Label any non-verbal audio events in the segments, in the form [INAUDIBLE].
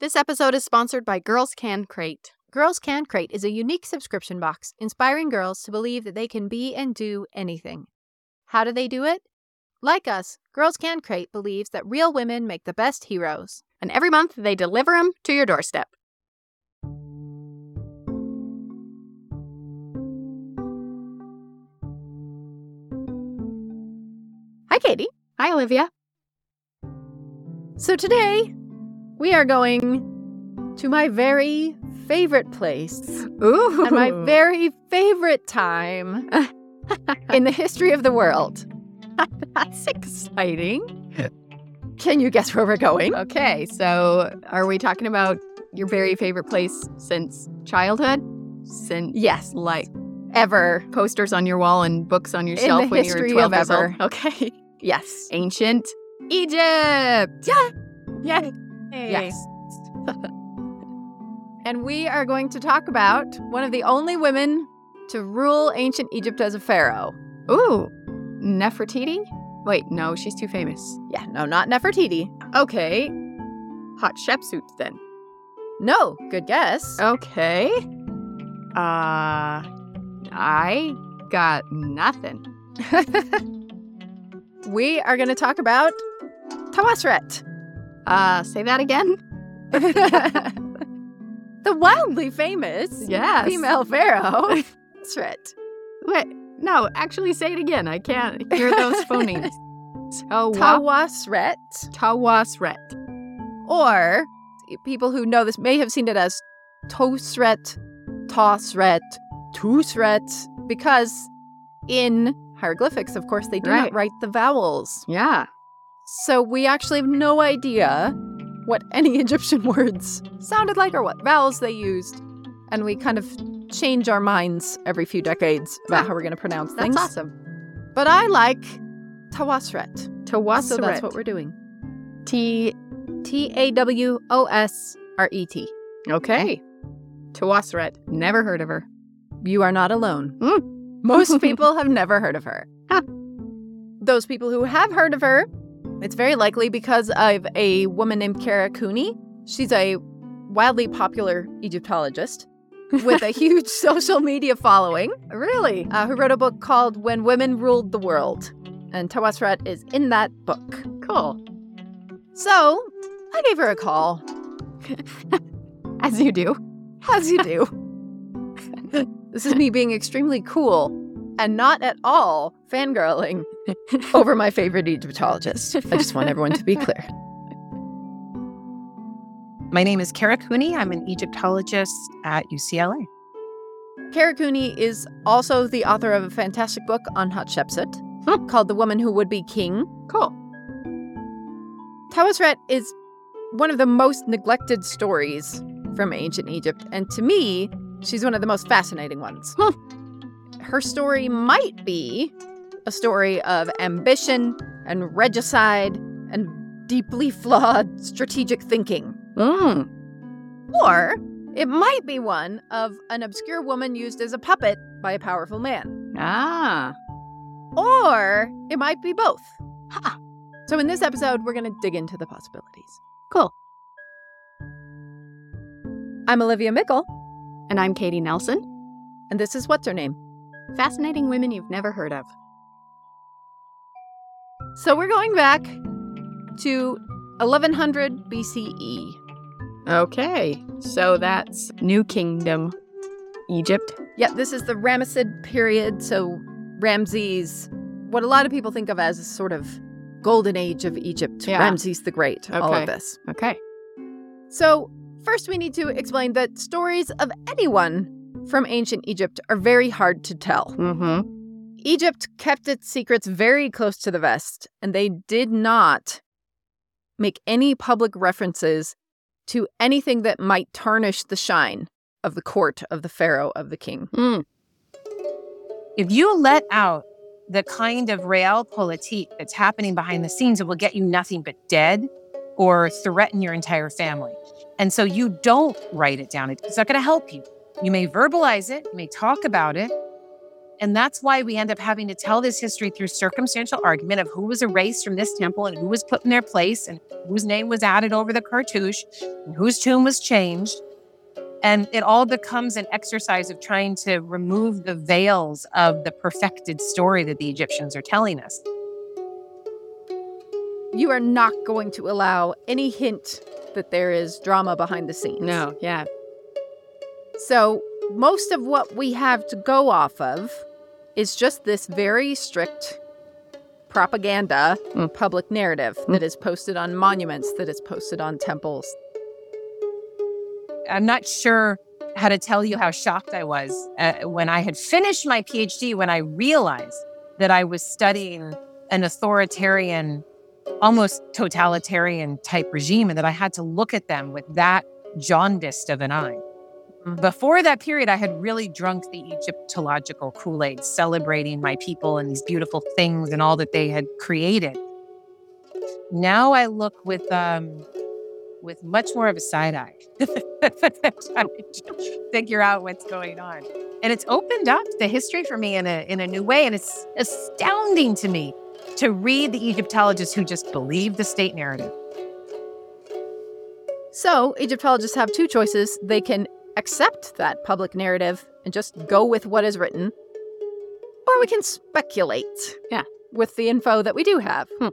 This episode is sponsored by Girls Can Crate. Girls Can Crate is a unique subscription box inspiring girls to believe that they can be and do anything. How do they do it? Like us, Girls Can Crate believes that real women make the best heroes, and every month they deliver them to your doorstep. Hi, Katie. Hi, Olivia. So today we are going to my very favorite place Ooh. and my very favorite time [LAUGHS] in the history of the world. [LAUGHS] That's exciting. Can you guess where we're going? Okay, so are we talking about your very favorite place since childhood? Since Yes, like ever. posters on your wall and books on your In shelf the when you were history 12 of years ever. old? [LAUGHS] Okay. Yes. Ancient Egypt. Yeah. Yeah. Yay. Yes. [LAUGHS] And we are going to talk about one of the only women to rule ancient Egypt as a pharaoh. Ooh. Nefertiti? Wait, no, she's too famous. Yeah, no, not Nefertiti. Okay. Hatshepsut then. No, good guess. Okay. Uh I got nothing. [LAUGHS] we are going to talk about Tawosret. Uh say that again? [LAUGHS] the wildly famous Yes. female pharaoh. [LAUGHS] Tawosret. Wait, no, actually say it again. I can't hear those phonemes. [LAUGHS] Tawa Tawosret. Tawosret. Or people who know this may have seen it as Tosret, Tosret, Tusret, because in hieroglyphics, of course, they do Right. not write the vowels. Yeah. So we actually have no idea what [LAUGHS] any Egyptian words sounded like or what vowels they used. And we kind of change our minds every few decades about how we're going to pronounce That's things. awesome. But I like Tawosret. Tawosret. So that's what we're doing. T. T A W O S R E T. Okay. Tawosret. Never heard of her. You are not alone. Mm. Most [LAUGHS] people have never heard of her. Huh. Those people who have heard of her, it's very likely because of a woman named Kara Cooney. She's a wildly popular Egyptologist with a [LAUGHS] huge social media following Really? uh, who wrote a book called When Women Ruled the World. And Tawosret is in that book. Cool. So I gave her a call, [LAUGHS] As you do. as you do. [LAUGHS] this is me being extremely cool and not at all fangirling over my favorite Egyptologist. I just want everyone to be [LAUGHS] clear. My name is Kara Cooney. I'm an Egyptologist at UCLA. Kara Cooney is also the author of a fantastic book on Hatshepsut hmm. called The Woman Who Would Be King. Cool. Tawosret is one of the most neglected stories from ancient Egypt, and to me, she's one of the most fascinating ones. Huh. Her story might be a story of ambition and regicide and deeply flawed strategic thinking. Mm. Or it might be one of an obscure woman used as a puppet by a powerful man. Ah. Or it might be both. Ha. So in this episode, we're going to dig into the possibilities. Cool. I'm Olivia Meikle, And I'm Katie Nelson. and this is What's Her Name? Fascinating women you've never heard of. So we're going back to 1100 BCE. Okay. So that's New Kingdom, Egypt. Yeah, this is the Ramessid period. So Ramses, what a lot of people think of as a sort of golden age of Egypt, Yeah. Ramses the Great, all Okay. of this. Okay. So, first, we need to explain that stories of anyone from ancient Egypt are very hard to tell. Mm-hmm. Egypt kept its secrets very close to the vest, and they did not make any public references to anything that might tarnish the shine of the court of the pharaoh of the king. Mm. If you let out the kind of realpolitik that's happening behind the scenes, it will get you nothing but dead or threaten your entire family. And so you don't write it down. It's not going to help you. You may verbalize it, you may talk about it. And that's why we end up having to tell this history through circumstantial argument of who was erased from this temple and who was put in their place and whose name was added over the cartouche and whose tomb was changed. And it all becomes an exercise of trying to remove the veils of the perfected story that the Egyptians are telling us. You are not going to allow any hint that there is drama behind the scenes. No, yeah. So, most of what we have to go off of is just this very strict propaganda Mm. public narrative that is posted on monuments, that is posted on temples. I'm not sure how to tell you how shocked I was uh, when I had finished my PhD, when I realized that I was studying an authoritarian, almost totalitarian type regime, and that I had to look at them with that jaundiced of an eye. Before that period, I had really drunk the Egyptological Kool Aid, celebrating my people and these beautiful things and all that they had created. Now I look with um, with much more of a side eye, [LAUGHS] trying to figure out what's going on. And it's opened up the history for me in a in a new way, and it's astounding to me to read the Egyptologists who just believe the state narrative. So, Egyptologists have two choices. They can accept that public narrative and just go with what is written, or we can speculate. Yeah. With the info that we do have. Hmm.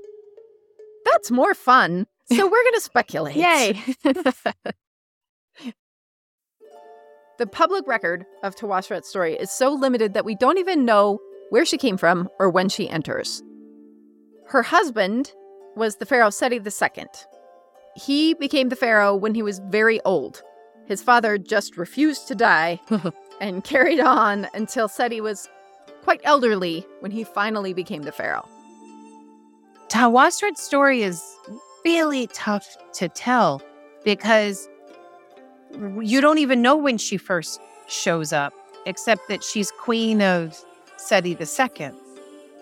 That's more fun. So, [LAUGHS] we're going to speculate. Yay. [LAUGHS] The public record of Tawosret's story is so limited that we don't even know where she came from or when she enters. Her husband was the pharaoh Seti II. He became the pharaoh when he was very old. His father just refused to die [LAUGHS] and carried on until Seti was quite elderly when he finally became the pharaoh. Tawosret's story is really tough to tell because you don't even know when she first shows up, except that she's queen of Seti II.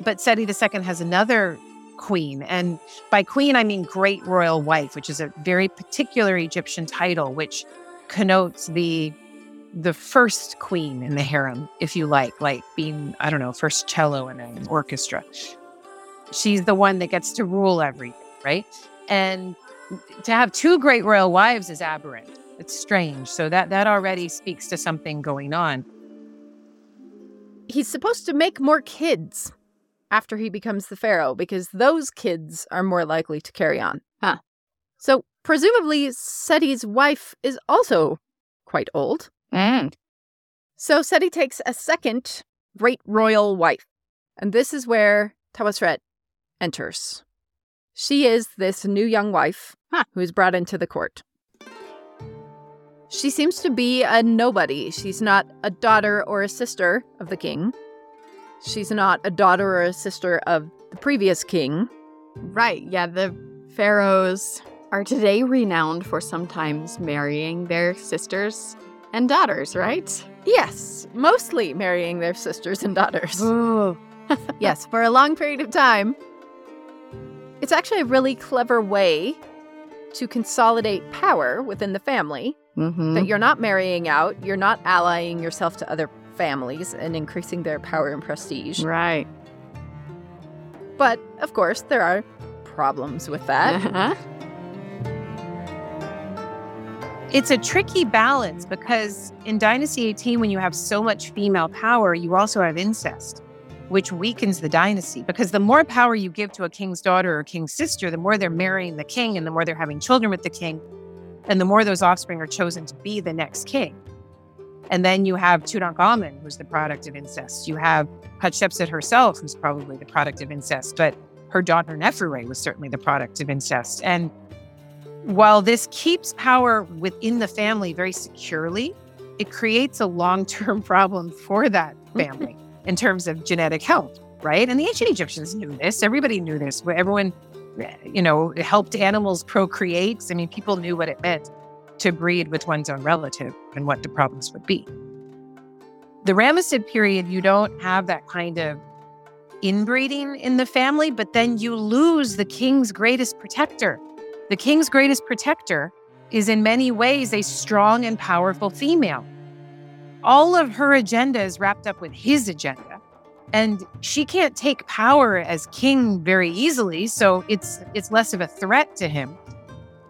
But Seti II has another queen. And by queen, I mean great royal wife, which is a very particular Egyptian title, which connotes the the first queen in the harem, if you like, like being, I don't know, first cello in an orchestra. She's the one that gets to rule everything, right? And to have two great royal wives is aberrant. It's strange. So that that already speaks to something going on. He's supposed to make more kids after he becomes the pharaoh because those kids are more likely to carry on. Huh. So, presumably, Seti's wife is also quite old. Mm. So, Seti takes a second great royal wife. And this is where Tawosret enters. She is this new young wife Huh. who is brought into the court. She seems to be a nobody. She's not a daughter or a sister of the king. She's not a daughter or a sister of the previous king. Right. Yeah. The pharaohs are today renowned for sometimes marrying their sisters and daughters, right? Yes, mostly marrying their sisters and daughters. [LAUGHS] Yes, for a long period of time. It's actually a really clever way to consolidate power within the family Mm-hmm. that you're not marrying out, you're not allying yourself to other families and increasing their power and prestige. Right. But of course, there are problems with that. [LAUGHS] Uh-huh. It's a tricky balance because in Dynasty 18, when you have so much female power, you also have incest, which weakens the dynasty. Because the more power you give to a king's daughter or king's sister, the more they're marrying the king and the more they're having children with the king, and the more those offspring are chosen to be the next king. And then you have Tutankhamun, who's the product of incest. You have Hatshepsut herself, who's probably the product of incest, but her daughter Neferure was certainly the product of incest. And while this keeps power within the family very securely, it creates a long term [LAUGHS] problem for that mm-hmm. family in terms of genetic health, right? And the ancient Egyptians knew this. Everybody knew this. Everyone, eh, you know, helped animals procreate. I mean, people knew what it meant. to breed with one's own relative and what the problems would be. The Ramessid period, you don't have that kind of inbreeding in the family, but then you lose the king's greatest protector. The king's greatest protector is in many ways a strong and powerful female. All of her agenda is wrapped up with his agenda. And she can't take power as king very easily, so it's it's less of a threat to him.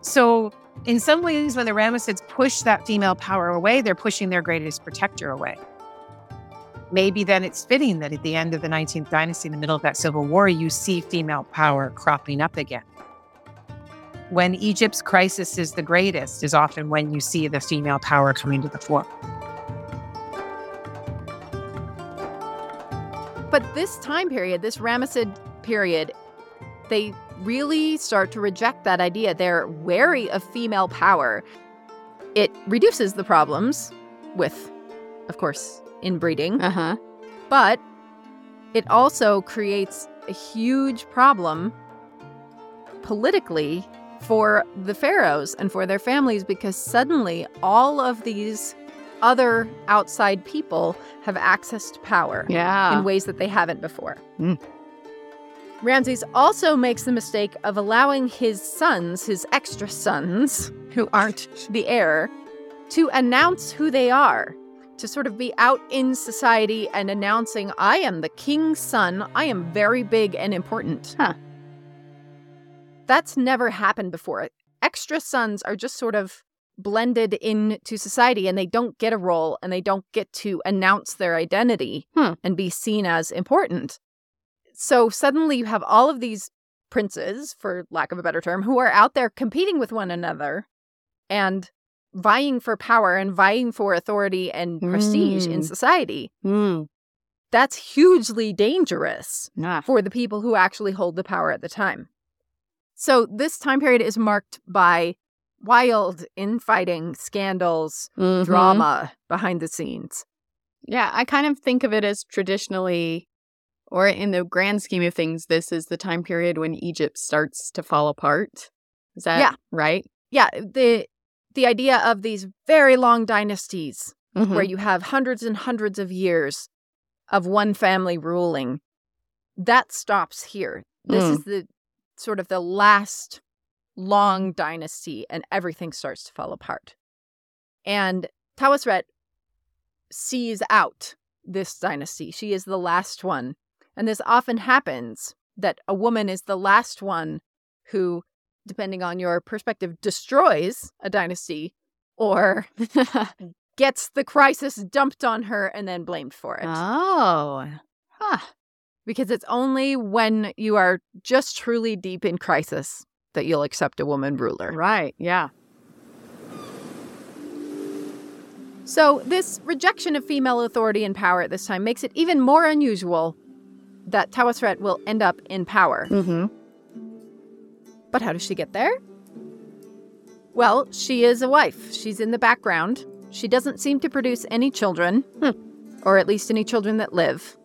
So in some ways, when the Ramessids push that female power away, they're pushing their greatest protector away. Maybe then it's fitting that at the end of the 19th dynasty, in the middle of that civil war, you see female power cropping up again. When Egypt's crisis is the greatest, is often when you see the female power coming to the fore. But this time period, this Ramessid period, they really start to reject that idea. They're wary of female power. It reduces the problems with, of course, inbreeding. Uh huh. But it also creates a huge problem politically for the pharaohs and for their families because suddenly all of these other outside people have access to power Yeah. in ways that they haven't before. Mm. Ramses also makes the mistake of allowing his sons, his extra sons, who aren't the heir, to announce who they are, to sort of be out in society and announcing, I am the king's son, I am very big and important. Huh. That's never happened before. Extra sons are just sort of blended into society and they don't get a role and they don't get to announce their identity Hmm. and be seen as important. So suddenly you have all of these princes, for lack of a better term, who are out there competing with one another and vying for power and vying for authority and prestige in Mm. society. Mm. That's hugely dangerous Yeah. for the people who actually hold the power at the time. So this time period is marked by wild infighting, scandals, Mhm. drama behind the scenes. Yeah, I kind of think of it as traditionally, or in the grand scheme of things, this is the time period when Egypt starts to fall apart. Is that Yeah. right? Yeah, the the idea of these very long dynasties Mhm. where you have hundreds and hundreds of years of one family ruling, that stops here. This Mm. is the sort of the last long dynasty, and everything starts to fall apart. And Tawosret sees out this dynasty. She is the last one. And this often happens that a woman is the last one who, depending on your perspective, destroys a dynasty or mm. [LAUGHS] gets the crisis dumped on her and then blamed for it. oh. Huh. Because it's only when you are just truly deep in crisis that you'll accept a woman ruler. Right. Yeah. So, this rejection of female authority and power at this time makes it even more unusual that Tawosret will end up in power. Mm-hmm. But how does she get there? Well, she is a wife. She's in the background. She doesn't seem to produce any children, Hmm. or at least any children that live.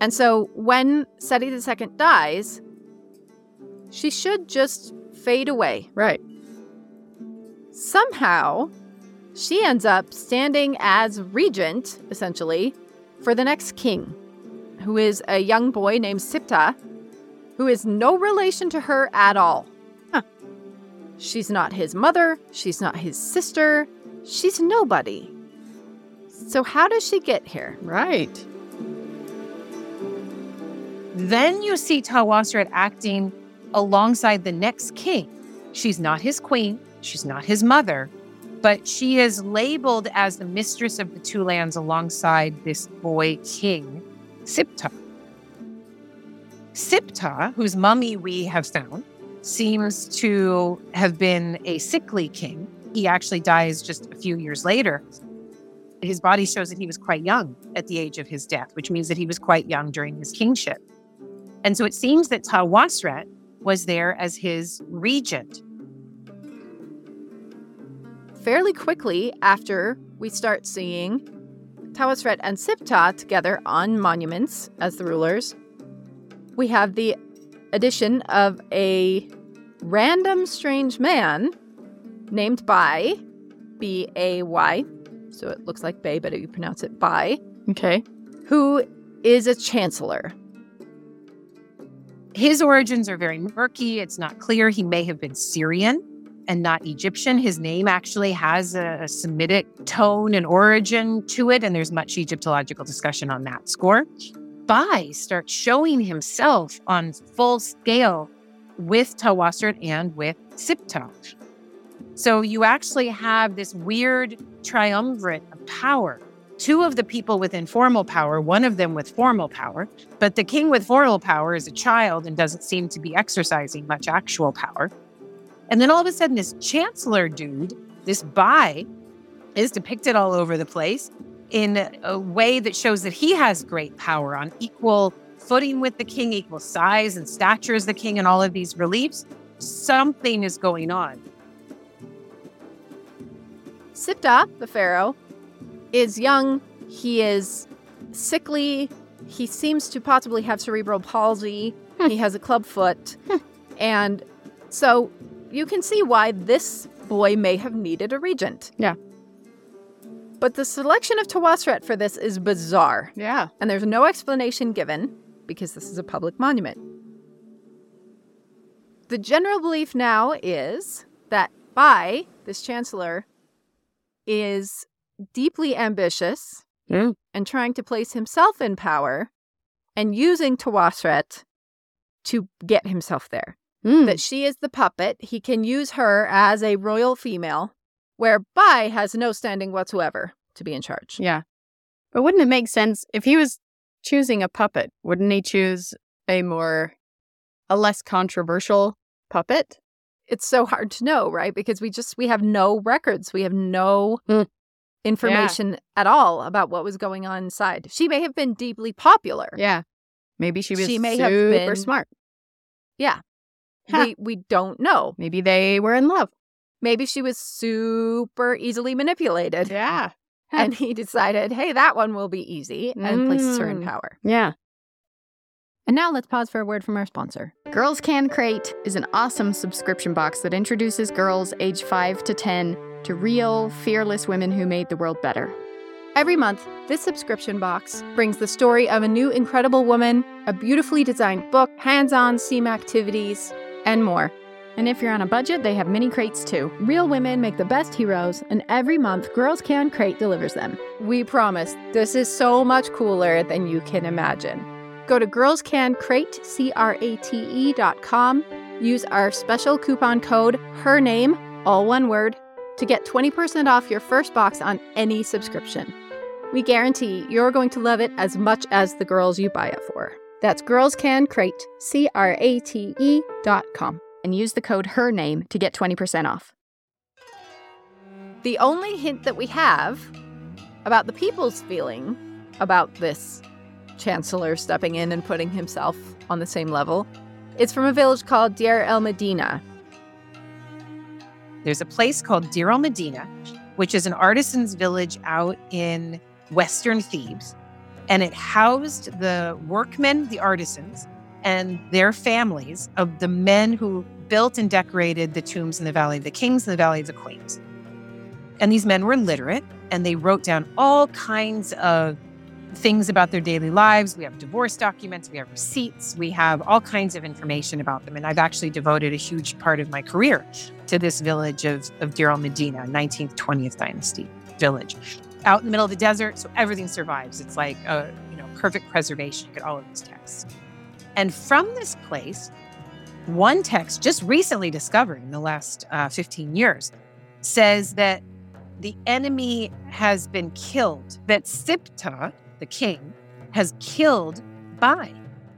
And so when Seti II dies, she should just fade away. Right. Somehow, she ends up standing as regent, essentially, for the next king, who is a young boy named Siptah, who is no relation to her at all. Huh. She's not his mother, she's not his sister, she's nobody. So, how does she get here? Right. Then you see Tawosret acting alongside the next king. She's not his queen, she's not his mother, but she is labeled as the mistress of the two lands alongside this boy king, Siptah. Siptah, whose mummy we have found, seems to have been a sickly king. He actually dies just a few years later. His body shows that he was quite young at the age of his death, which means that he was quite young during his kingship. And so it seems that Tawosret was there as his regent. Fairly quickly after we start seeing Tawosret and Sipta together on monuments as the rulers, we have the addition of a random strange man named Bai, B A Y. So it looks like Bay, but you pronounce it Bai, Okay. who is a chancellor. His origins are very murky. It's not clear. He may have been Syrian and not Egyptian. His name actually has a, Semitic tone and origin to it, and there's much Egyptological discussion on that score. Bai starts showing himself on full scale with Tawosret and with Siptah. So you actually have this weird triumvirate of power. Two of the people with informal power, one of them with formal power, but the king with formal power is a child and doesn't seem to be exercising much actual power. And then all of a sudden, this chancellor dude, this Bai, is depicted all over the place in a way that shows that he has great power on equal footing with the king, equal size and stature as the king, and all of these reliefs. Something is going on. Siptah, the pharaoh, is young. He is sickly. He seems to possibly have cerebral palsy. Hmm. he has a club foot. Hmm. and so you can see why this boy may have needed a regent. Yeah. But the selection of Tawosret for this is bizarre, Yeah. and there's no explanation given because this is a public monument. The general belief now is that Bai, this chancellor, is deeply ambitious Mm. and trying to place himself in power and using Tawosret to get himself there. Mm. That she is the puppet. He can use her as a royal female, where Bai has no standing whatsoever to be in charge. Yeah. But wouldn't it make sense if he was choosing a puppet? Wouldn't he choose a more, a less controversial puppet? It's so hard to know, right? Because we just we have no records. We have no Mm. Information at all about what was going on inside. She may have been deeply popular. Yeah. Maybe she was She may super have been- smart. Yeah. We Huh. we don't know. Maybe they were in love. Maybe she was super easily manipulated. Yeah. And he decided, hey, that one will be easy, and places her in Mm. power. Yeah. And now let's pause for a word from our sponsor. Girls Can Crate is an awesome subscription box that introduces girls age 5 to 10 to real, fearless women who made the world better. Every month, this subscription box brings the story of a new incredible woman, a beautifully designed book, hands on SEAM activities, and more. And if you're on a budget, they have mini crates too. Real women make the best heroes, and every month, Girls Can Crate delivers them. We promise, this is so much cooler than you can imagine. Go to girlscancrate, com, use our special coupon code, her name, all one word, to get 20% off your first box on any subscription. We guarantee you're going to love it as much as the girls you buy it for. That's girlscancrate, C-R-A-T-E dot com. And use the code her name to get 20% off. The only hint that we have about the people's feeling about this chancellor stepping in and putting himself on the same level is from a village called Deir el Medina. There's a place called Deir el Medina, which is an artisan's village out in western Thebes. And it housed the workmen, the artisans, and their families of the men who built and decorated the tombs in the Valley of the Kings and the Valley of the Queens. And these men were literate and they wrote down all kinds of things about their daily lives. We have divorce documents, we have receipts, we have all kinds of information about them. And I've actually devoted a huge part of my career to this village of, of el Medina, 19th, 20th dynasty village. Out in the middle of the desert, so everything survives. It's like a you know perfect preservation. You get all of these texts. And from this place, one text just recently discovered in the last uh, 15 years says that the enemy has been killed, that Siptah, the king, has killed Bai,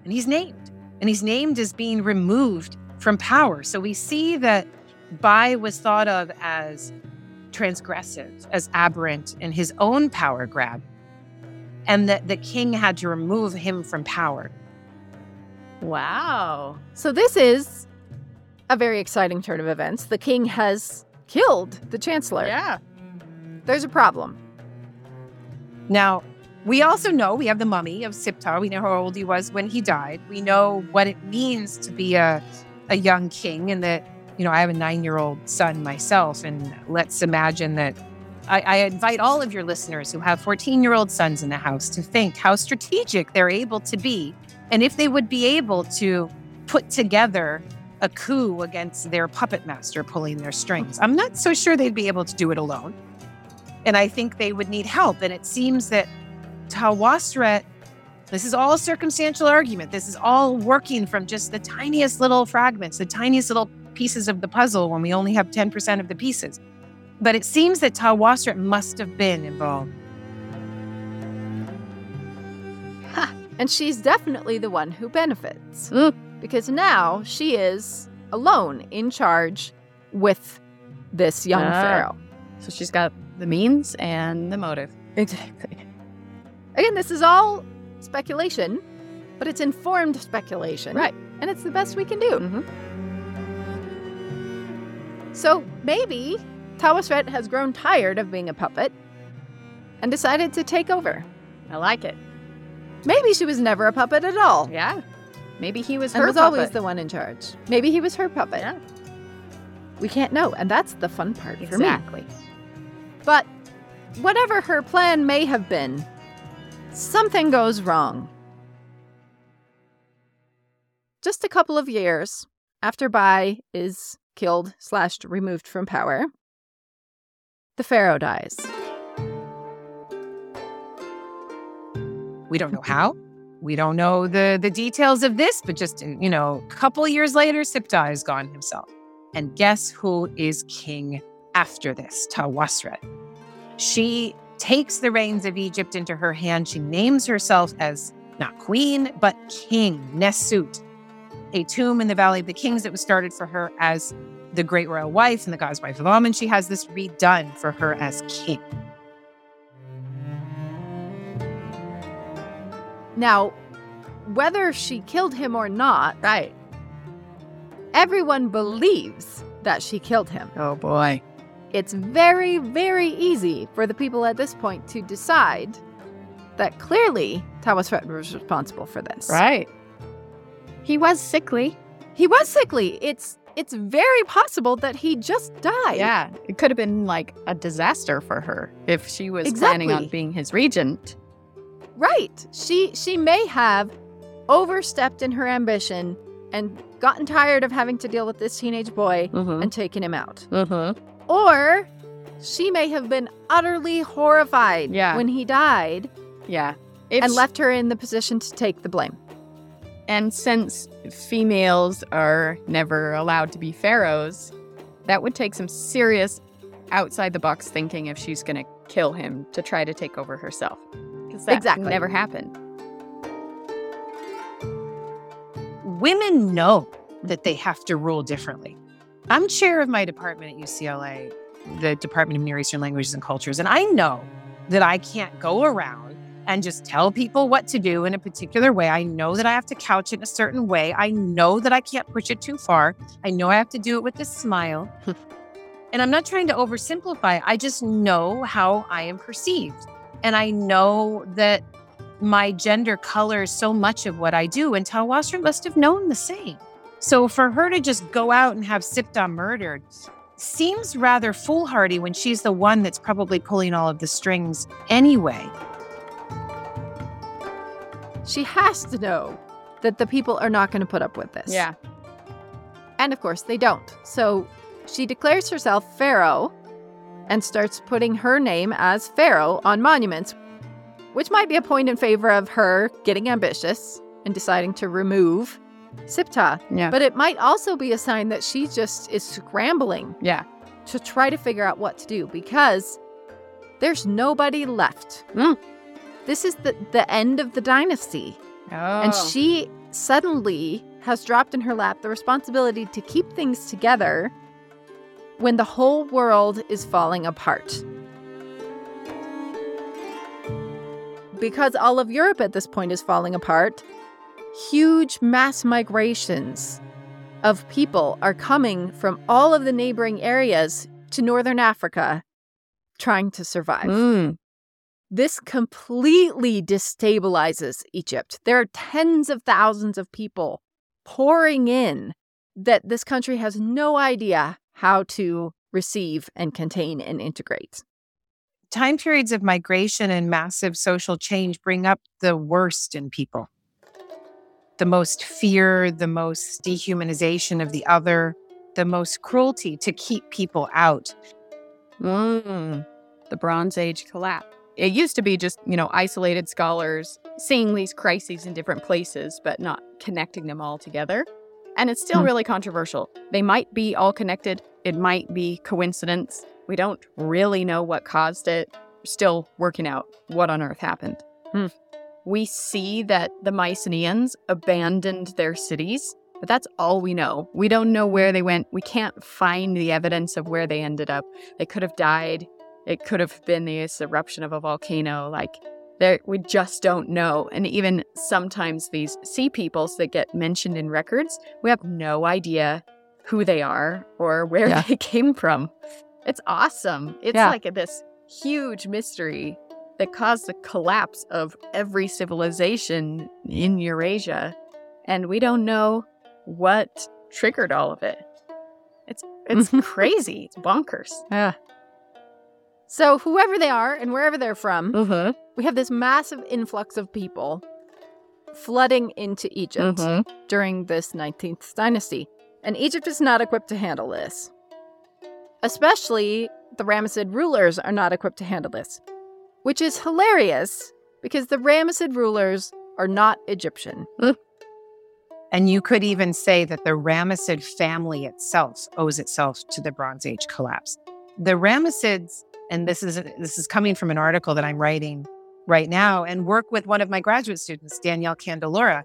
and he's named. And he's named as being removed from power. So we see that Bai was thought of as transgressive, as aberrant in his own power grab, and that the king had to remove him from power. Wow. So this is a very exciting turn of events. The king has killed the chancellor. Yeah. There's a problem. Now, we also know we have the mummy of Siptah. We know how old he was when he died. We know what it means to be a, a young king and that, you know, I have a nine year old son myself, and let's imagine that I, I invite all of your listeners who have 14 year old sons in the house to think how strategic they're able to be, and if they would be able to put together a coup against their puppet master pulling their strings. I'm not so sure they'd be able to do it alone. And I think they would need help. And it seems that Tawosret, this is all circumstantial argument. This is all working from just the tiniest little fragments, the tiniest little pieces of the puzzle when we only have 10% of the pieces. But it seems that Tawosret must have been involved. And she's definitely the one who benefits. Mm. Because now she is alone in charge with this young Ah. pharaoh. So she's got the means and the motive. Exactly. Again, this is all speculation, but it's informed speculation. Right. And it's the best we can do. Mhm. So maybe Tawosret has grown tired of being a puppet and decided to take over. I like it. Maybe she was never a puppet at all. Yeah. Maybe he was and her was always the one in charge. Maybe he was her puppet. Yeah. We can't know, and that's the fun part for me. Exactly. But whatever her plan may have been, something goes wrong. Just a couple of years after Bai is killed slash removed from power, the pharaoh dies. We don't know how. We don't know the the details of this, but just you know, a couple years later, Siptah is gone himself. And guess who is king after this? Tawosret. She takes the reins of Egypt into her hand. She names herself as not queen, but king, Nesut, a tomb in the Valley of the Kings that was started for her as the great royal wife and the God's wife of Amun. She has this redone for her as king. Now, whether she killed him or not, Right. everyone believes that she killed him. Oh boy. It's very, very easy for the people at this point to decide that clearly Thomas Tawosret was responsible for this. Right. He was sickly. He was sickly. It's it's very possible that he just died. Yeah. It could have been like a disaster for her if she was planning on being his regent. Right. She she may have overstepped in her ambition and gotten tired of having to deal with this teenage boy Mm-hmm. and taken him out. Mm-hmm. Or she may have been utterly horrified Yeah. when he died Yeah. If and sh- left her in the position to take the blame. And since females are never allowed to be pharaohs, that would take some serious outside the box thinking if she's going to kill him to try to take over herself. 'Cause that Exactly. never happened. women know that they have to rule differently. I'm chair of my department at UCLA, the Department of Near Eastern Languages and Cultures, and I know that I can't go around and just tell people what to do in a particular way. I know that I have to couch it in a certain way. I know that I can't push it too far. I know I have to do it with a smile. [LAUGHS] and I'm not trying to oversimplify. I just know how I am perceived. And I know that my gender colors so much of what I do, and Tawasra must have known the same. So for her to just go out and have Siptah murdered seems rather foolhardy when she's the one that's probably pulling all of the strings anyway. She has to know that the people are not going to put up with this. Yeah. And of course, they don't. So she declares herself Pharaoh and starts putting her name as Pharaoh on monuments, which might be a point in favor of her getting ambitious and deciding to remove Siptah. Yeah. But it might also be a sign that she just is scrambling yeah. to try to figure out what to do because there's nobody left. Mm. This is the, the end of the dynasty. Oh. And she suddenly has dropped in her lap the responsibility to keep things together when the whole world is falling apart. Because all of Europe at this point is falling apart, huge mass migrations of people are coming from all of the neighboring areas to northern Africa trying to survive. Mm. This completely destabilizes Egypt. There are tens of thousands of people pouring in that this country has no idea how to receive and contain and integrate. Time periods of migration and massive social change bring up the worst in people the most fear, the most dehumanization of the other, the most cruelty to keep people out. Mm, the Bronze Age collapse. It used to be just, you know, isolated scholars seeing these crises in different places, but not connecting them all together. And it's still Hmm. really controversial. They might be all connected, it might be coincidence. We don't really know what caused it. We're still working out what on earth happened. Hmm. We see that the Mycenaeans abandoned their cities, but that's all we know. We don't know where they went. We can't find the evidence of where they ended up. They could have died. It could have been this eruption of a volcano. Like, there, we just don't know. And even sometimes these sea peoples that get mentioned in records, we have no idea who they are or where Yeah. [LAUGHS] they came from. It's awesome. It's Yeah. like this huge mystery that caused the collapse of every civilization in Eurasia. And we don't know what triggered all of it. It's it's [LAUGHS] crazy. It's bonkers. Yeah. So, whoever they are and wherever they're from, Uh-huh. we have this massive influx of people flooding into Egypt Mhm. during this 19th dynasty. And Egypt is not equipped to handle this. Especially the Ramessid rulers are not equipped to handle this, which is hilarious because the Ramessid rulers are not Egyptian. And you could even say that the Ramessid family itself owes itself to the Bronze Age collapse. The Ramessids, and this is this is coming from an article that I'm writing right now, and work with one of my graduate students, Danielle Candelora,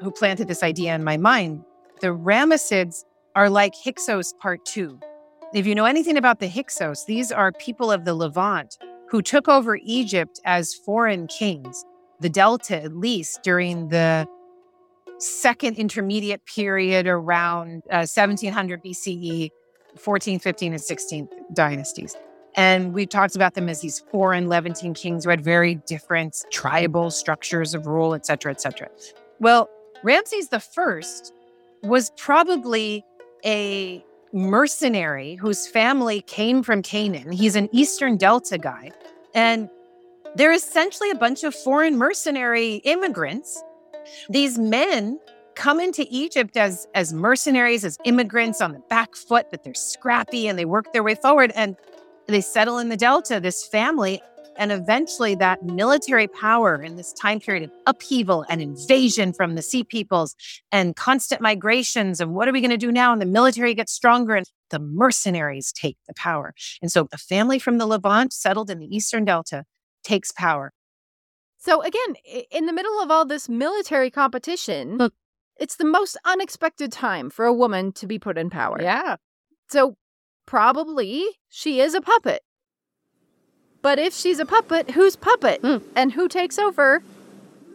who planted this idea in my mind. The Ramessids are like Hyksos Part Two. If you know anything about the Hyksos, these are people of the Levant who took over Egypt as foreign kings, the Delta at least during the second intermediate period around uh, 1700 BCE, 14th, 15th, and 16th dynasties. And we talked about them as these foreign Levantine kings who had very different tribal structures of rule, et cetera, et cetera. Well, Ramses First was probably a mercenary whose family came from Canaan. He's an Eastern Delta guy. And they're essentially a bunch of foreign mercenary immigrants these men come into Egypt as as mercenaries, as immigrants on the back foot, but they're scrappy and they work their way forward and they settle in the Delta, this family. And eventually, that military power in this time period of upheaval and invasion from the sea peoples and constant migrations. And what are we going to do now? And the military gets stronger and the mercenaries take the power. And so, a family from the Levant settled in the Eastern Delta takes power. So again, in the middle of all this military competition, Look. it's the most unexpected time for a woman to be put in power. Yeah. So probably she is a puppet. But if she's a puppet, who's puppet? Hmm. And who takes over?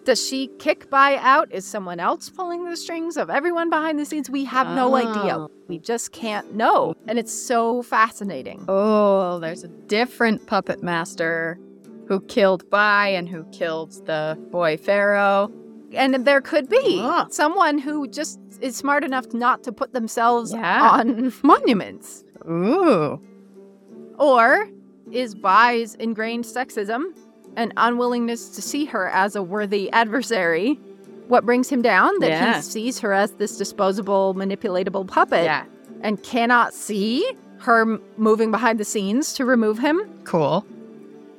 Does she kick Bai out? Is someone else pulling the strings of everyone behind the scenes? We have no idea. Oh. We just can't know. And it's so fascinating. Oh, there's a different puppet master who killed Bai and who killed the boy Pharaoh. And there could be Ah. someone who just is smart enough not to put themselves Yeah. on [LAUGHS] monuments. Ooh. Or is Bai's ingrained sexism and unwillingness to see her as a worthy adversary what brings him down? That Yeah. he sees her as this disposable, manipulatable puppet Yeah. and cannot see her moving behind the scenes to remove him? Cool.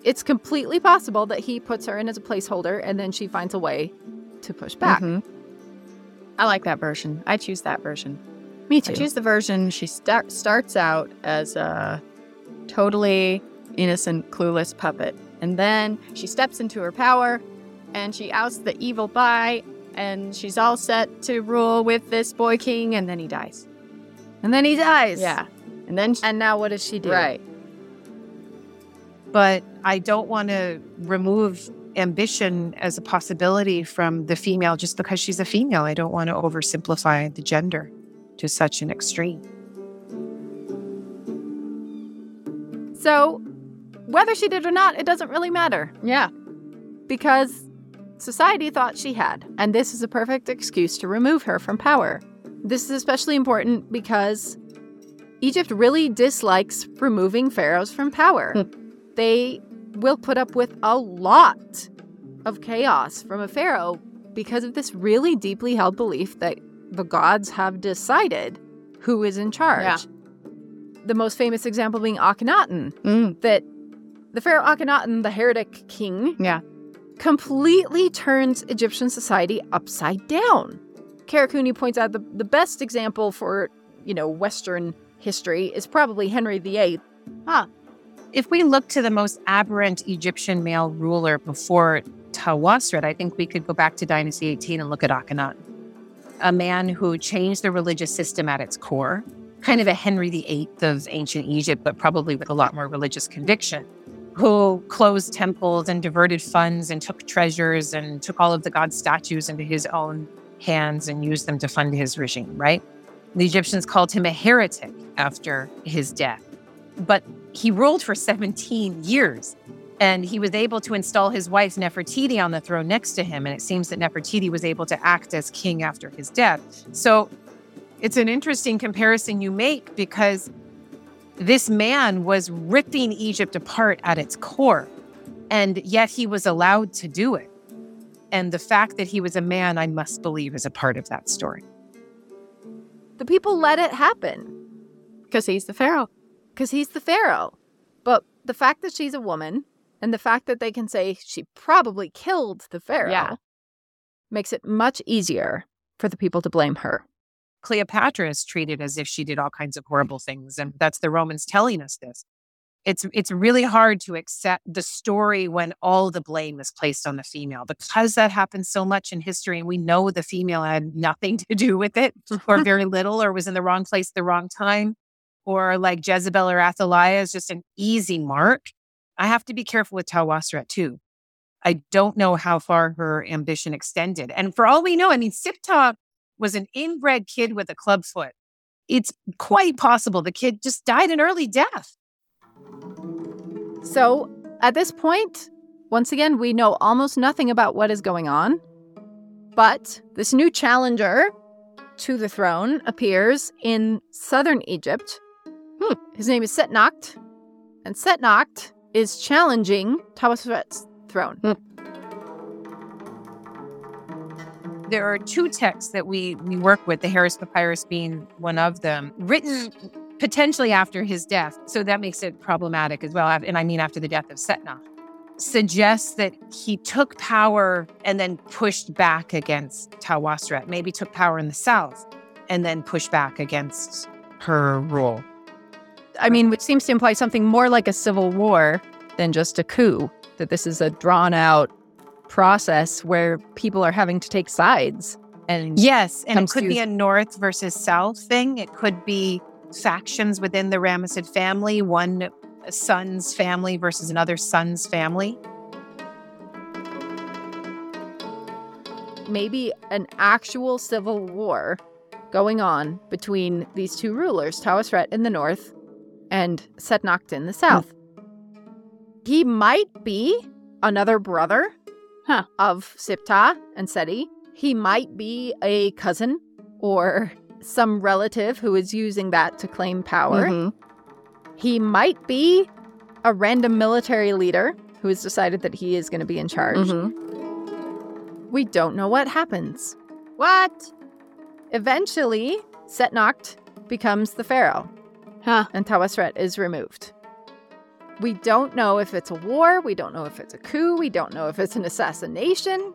It's completely possible that he puts her in as a placeholder and then she finds a way to push back. Mhm. I like that version. I choose that version. Me I too. choose the version she start, starts out as a totally innocent, clueless puppet. And then she steps into her power and she outs the evil Bai and she's all set to rule with this boy king and then he dies. and then he dies. Yeah. And then she, And now what does she do? right. but I don't want to remove ambition as a possibility from the female just because she's a female. I don't want to oversimplify the gender to such an extreme. So whether she did or not, it doesn't really matter. Yeah. because society thought she had, and this is a perfect excuse to remove her from power. This is especially important because Egypt really dislikes removing pharaohs from power. they will put up with a lot of chaos from a pharaoh because of this really deeply held belief that the gods have decided who is in charge. Yeah. The most famous example being Akhenaten, Mm. that the pharaoh Akhenaten, the heretic king, Yeah. completely turns Egyptian society upside down. Kara Cooney points out the, the best example for, you know, Western history is probably Henry VIII. If we look to the most aberrant Egyptian male ruler before Tawosret, I think we could go back to Dynasty 18 and look at Akhenaten, a man who changed the religious system at its core, kind of a Henry VIII of ancient Egypt, but probably with a lot more religious conviction, who closed temples and diverted funds and took treasures and took all of the god's statues into his own hands and used them to fund his regime, right? The Egyptians called him a heretic after his death. But he ruled for 17 years and he was able to install his wife Nefertiti on the throne next to him. And it seems that Nefertiti was able to act as king after his death. So it's an interesting comparison you make because this man was ripping Egypt apart at its core, and yet he was allowed to do it. And the fact that he was a man, I must believe, is a part of that story. The people let it happen Because he's the pharaoh. because he's the pharaoh. But the fact that she's a woman and the fact that they can say she probably killed the pharaoh Yeah. makes it much easier for the people to blame her. Cleopatra is treated as if she did all kinds of mm. horrible things, and that's the Romans telling us this. It's it's really hard to accept the story when all the blame is placed on the female because that happens so much in history, and we know the female had nothing to do with it, [LAUGHS] or very little, or was in the wrong place at the wrong time, or like Jezebel or Athaliah is just an easy mark. I have to be careful with Tawosret too. I don't know how far her ambition extended, and for all we know, I mean, Siptah was an inbred kid with a club foot. It's quite possible the kid just died an early death. So at this point, once again, we know almost nothing about what is going on. But this new challenger to the throne appears in southern Egypt. Hmm. His name is Setnakht, and Setnakht is challenging Tawosret's throne. There are two texts that we, we work with, the Harris Papyrus being one of them, written potentially after his death. So that makes it problematic as well. And I mean, after the death of Setna, suggests that he took power and then pushed back against Tawosret, maybe took power in the south and then pushed back against her rule. I mean, which seems to imply something more like a civil war than just a coup, that this is a drawn out process where people are having to take sides. And Yes, and it could to- be a north versus south thing. It could be factions within the Ramessid family, one son's family versus another son's family. maybe an actual civil war going on between these two rulers, Tawosret in the north and Setnakht in the south. Hmm. He might be another brother Huh. of Siptah and Seti. He might be a cousin or some relative who is using that to claim power. Mhm. He might be a random military leader who has decided that he is going to be in charge. Mhm. We don't know what happens. What? Eventually, Setnakht becomes the pharaoh, Huh. and Tawosret is removed. We don't know if it's a war. We don't know if it's a coup. We don't know if it's an assassination.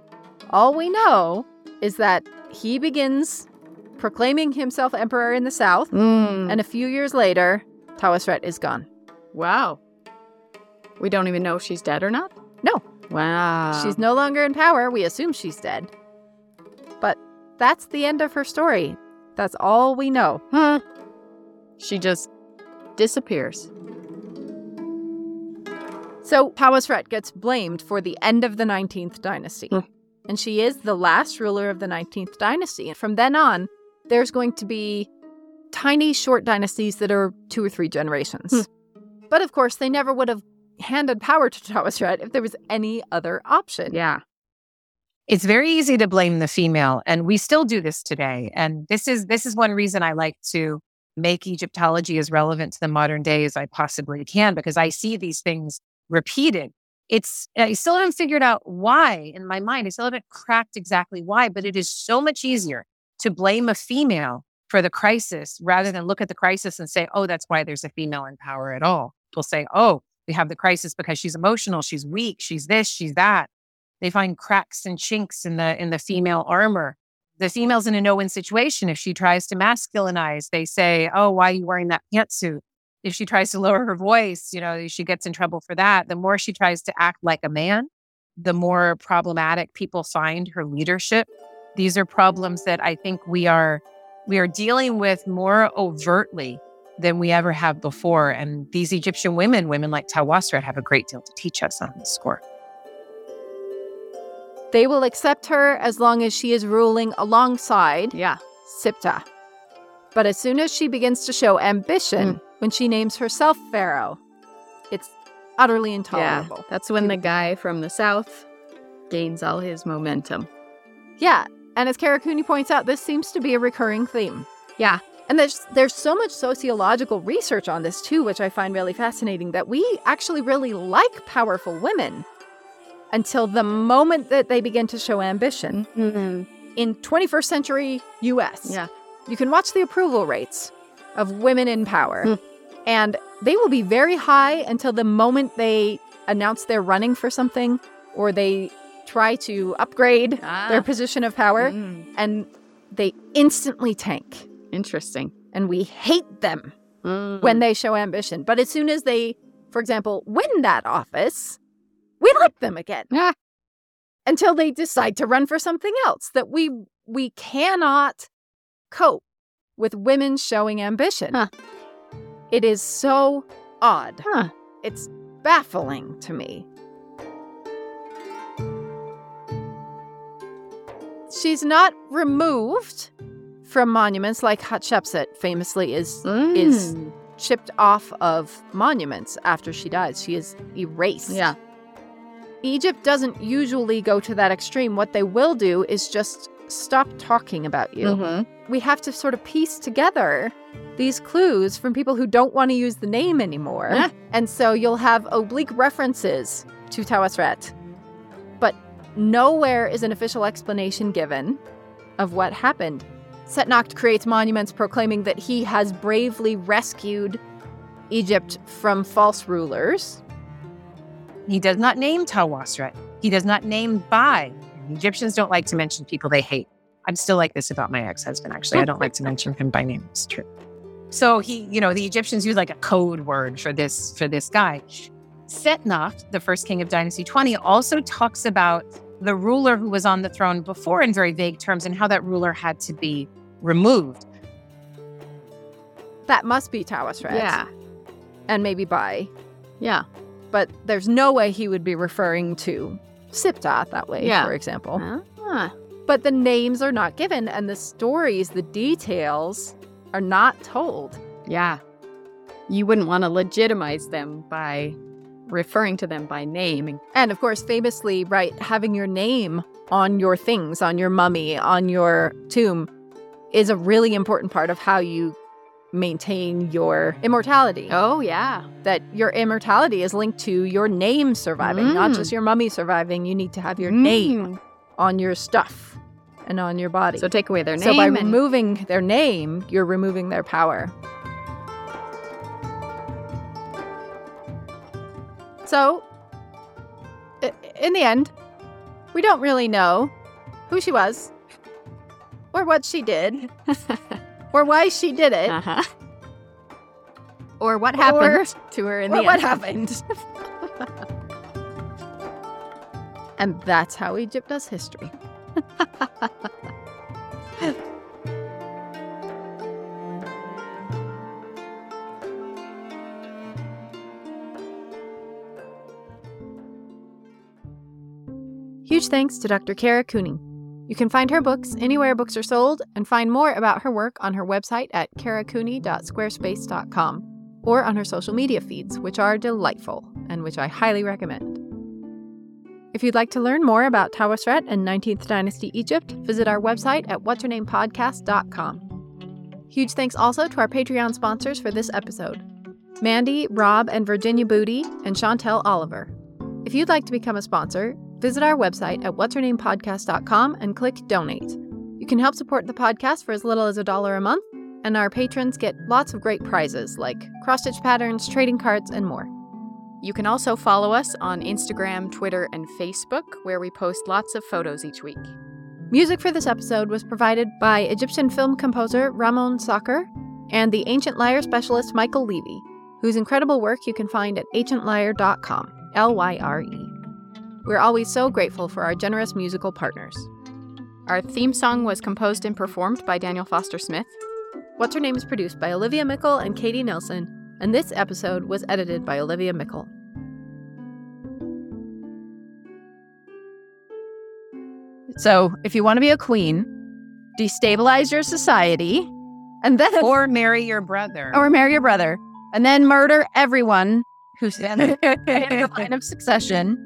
All we know is that he begins proclaiming himself emperor in the south, Mm. and a few years later, Tawosret is gone. wow. We don't even know if she's dead or not? No. Wow. She's no longer in power. We assume she's dead. But that's the end of her story. That's all we know. Huh. She just disappears. So Tawosret gets blamed for the end of the 19th dynasty. Hmm. And she is the last ruler of the 19th dynasty. And from then on, there's going to be tiny short dynasties that are two or three generations. Hmm. But of course, they never would have handed power to Tawosret if there was any other option. Yeah. it's very easy to blame the female and we still do this today and this is this is one reason i like to make egyptology as relevant to the modern day as i possibly can because i see these things repeated it's i still haven't figured out why in my mind i still haven't cracked exactly why but it is so much easier to blame a female for the crisis rather than look at the crisis and say oh that's why there's a female in power at all people say oh we have the crisis because she's emotional she's weak she's this she's that they find cracks and chinks in the in the female armor. The female's in a no-win situation. If she tries to masculinize, they say, "Oh, why are you wearing that pantsuit?" If she tries to lower her voice, you know, she gets in trouble for that. The more she tries to act like a man, the more problematic people find her leadership. These are problems that I think we are we are dealing with more overtly than we ever have before. And these Egyptian women, women like Tawosret, have a great deal to teach us on this score. They will accept her as long as she is ruling alongside Yeah. Siptah. But as soon as she begins to show ambition, Mm. When she names herself Pharaoh, it's utterly intolerable. Yeah. That's when the guy from the south gains all his momentum. Yeah. And as Kara Cooney points out, this seems to be a recurring theme. Yeah. And there's there's so much sociological research on this too, which I find really fascinating that we actually really like powerful women until the moment that they begin to show ambition. In 21st century US, Yeah. you can watch the approval rates of women in power. Hmm. And they will be very high until the moment they announce they're running for something or they try to upgrade Ah. their position of power Mm. and they instantly tank. Interesting. And we hate them Mm. when they show ambition. But as soon as they, for example, win that office, we like them again Ah. until they decide to run for something else that we we cannot cope with women showing ambition. Huh. It is so odd. Huh. It's baffling to me. She's not removed from monuments like Hatshepsut famously is is Mm. chipped off of monuments after she dies. She is erased. Yeah. Egypt doesn't usually go to that extreme. What they will do is just stop talking about you. Mhm. We have to sort of piece together these clues from people who don't want to use the name anymore. Yeah. And so you'll have oblique references to Tawosret, but nowhere is an official explanation given of what happened. Setnakht creates monuments proclaiming that he has bravely rescued Egypt from false rulers. He does not name Tawosret. He does not name Bai. Egyptians don't like to mention people they hate. I'm still like this about my ex-husband, actually. I don't like to mention him by name. It's true. So he, you know, the Egyptians use like a code word for this for this guy. Setnakht, the first king of Dynasty 20, also talks about the ruler who was on the throne before in very vague terms and how that ruler had to be removed. That must be Tawosret. Yeah. And maybe Bai. Yeah. But there's no way he would be referring to Siptah that way, Yeah. for example. Ah. But the names are not given, and the stories, the details are not told. Yeah. You wouldn't want to legitimize them by referring to them by name. And of course, famously, right, having your name on your things, on your mummy, on your tomb, is a really important part of how you maintain your immortality. Oh, yeah. That your immortality is linked to your name surviving, not Mm. just your mummy surviving. You need to have your name on your stuff and on your body. So take away their name. So by and- removing their name, you're removing their power. So, in the end, we don't really know who she was, or what she did, [LAUGHS] or why she did it, uh-huh. Or what happened to her in or the what end. happened. [LAUGHS] and that's how Egypt does history. [LAUGHS] Huge thanks to Dr. Kara Cooney. You can find her books anywhere books are sold and find more about her work on her website at karacooney.squarespace.com or on her social media feeds, which are delightful and which I highly recommend. If you'd like to learn more about Tawosret and 19th Dynasty Egypt, visit our website at what'shernamepodcast.com. Huge thanks also to our Patreon sponsors for this episode Mandy, Rob, and Virginia Booty, and Chantel Oliver. If you'd like to become a sponsor, visit our website at what'shernamepodcast.com and click donate. You can help support the podcast for as little as a dollar a month, and our patrons get lots of great prizes like cross stitch patterns, trading cards, and more. You can also follow us on Instagram, Twitter, and Facebook, where we post lots of photos each week. Music for this episode was provided by Egyptian film composer Ramon Sacher and the Ancient Lyre specialist Michael Levy, whose incredible work you can find at ancientlyre.com. L Y R E. We're always so grateful for our generous musical partners. Our theme song was composed and performed by Daniel Foster Smith. What's Her Name is produced by Olivia Meikle and Katie Nelson, and this episode was edited by Olivia Meikle. So, if you want to be a queen, destabilize your society, And then [LAUGHS] or marry your brother. or marry your brother, and then murder everyone who's in [LAUGHS] the line of succession.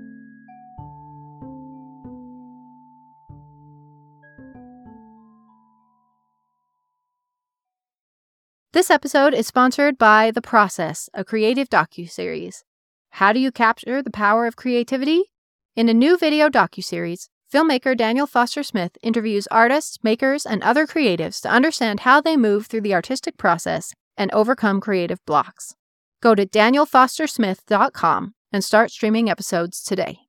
This episode is sponsored by The Process, a creative docu-series. How do you capture the power of creativity? In a new video docu-series, filmmaker Daniel Foster Smith interviews artists, makers, and other creatives to understand how they move through the artistic process and overcome creative blocks. Go to danielfostersmith.com and start streaming episodes today.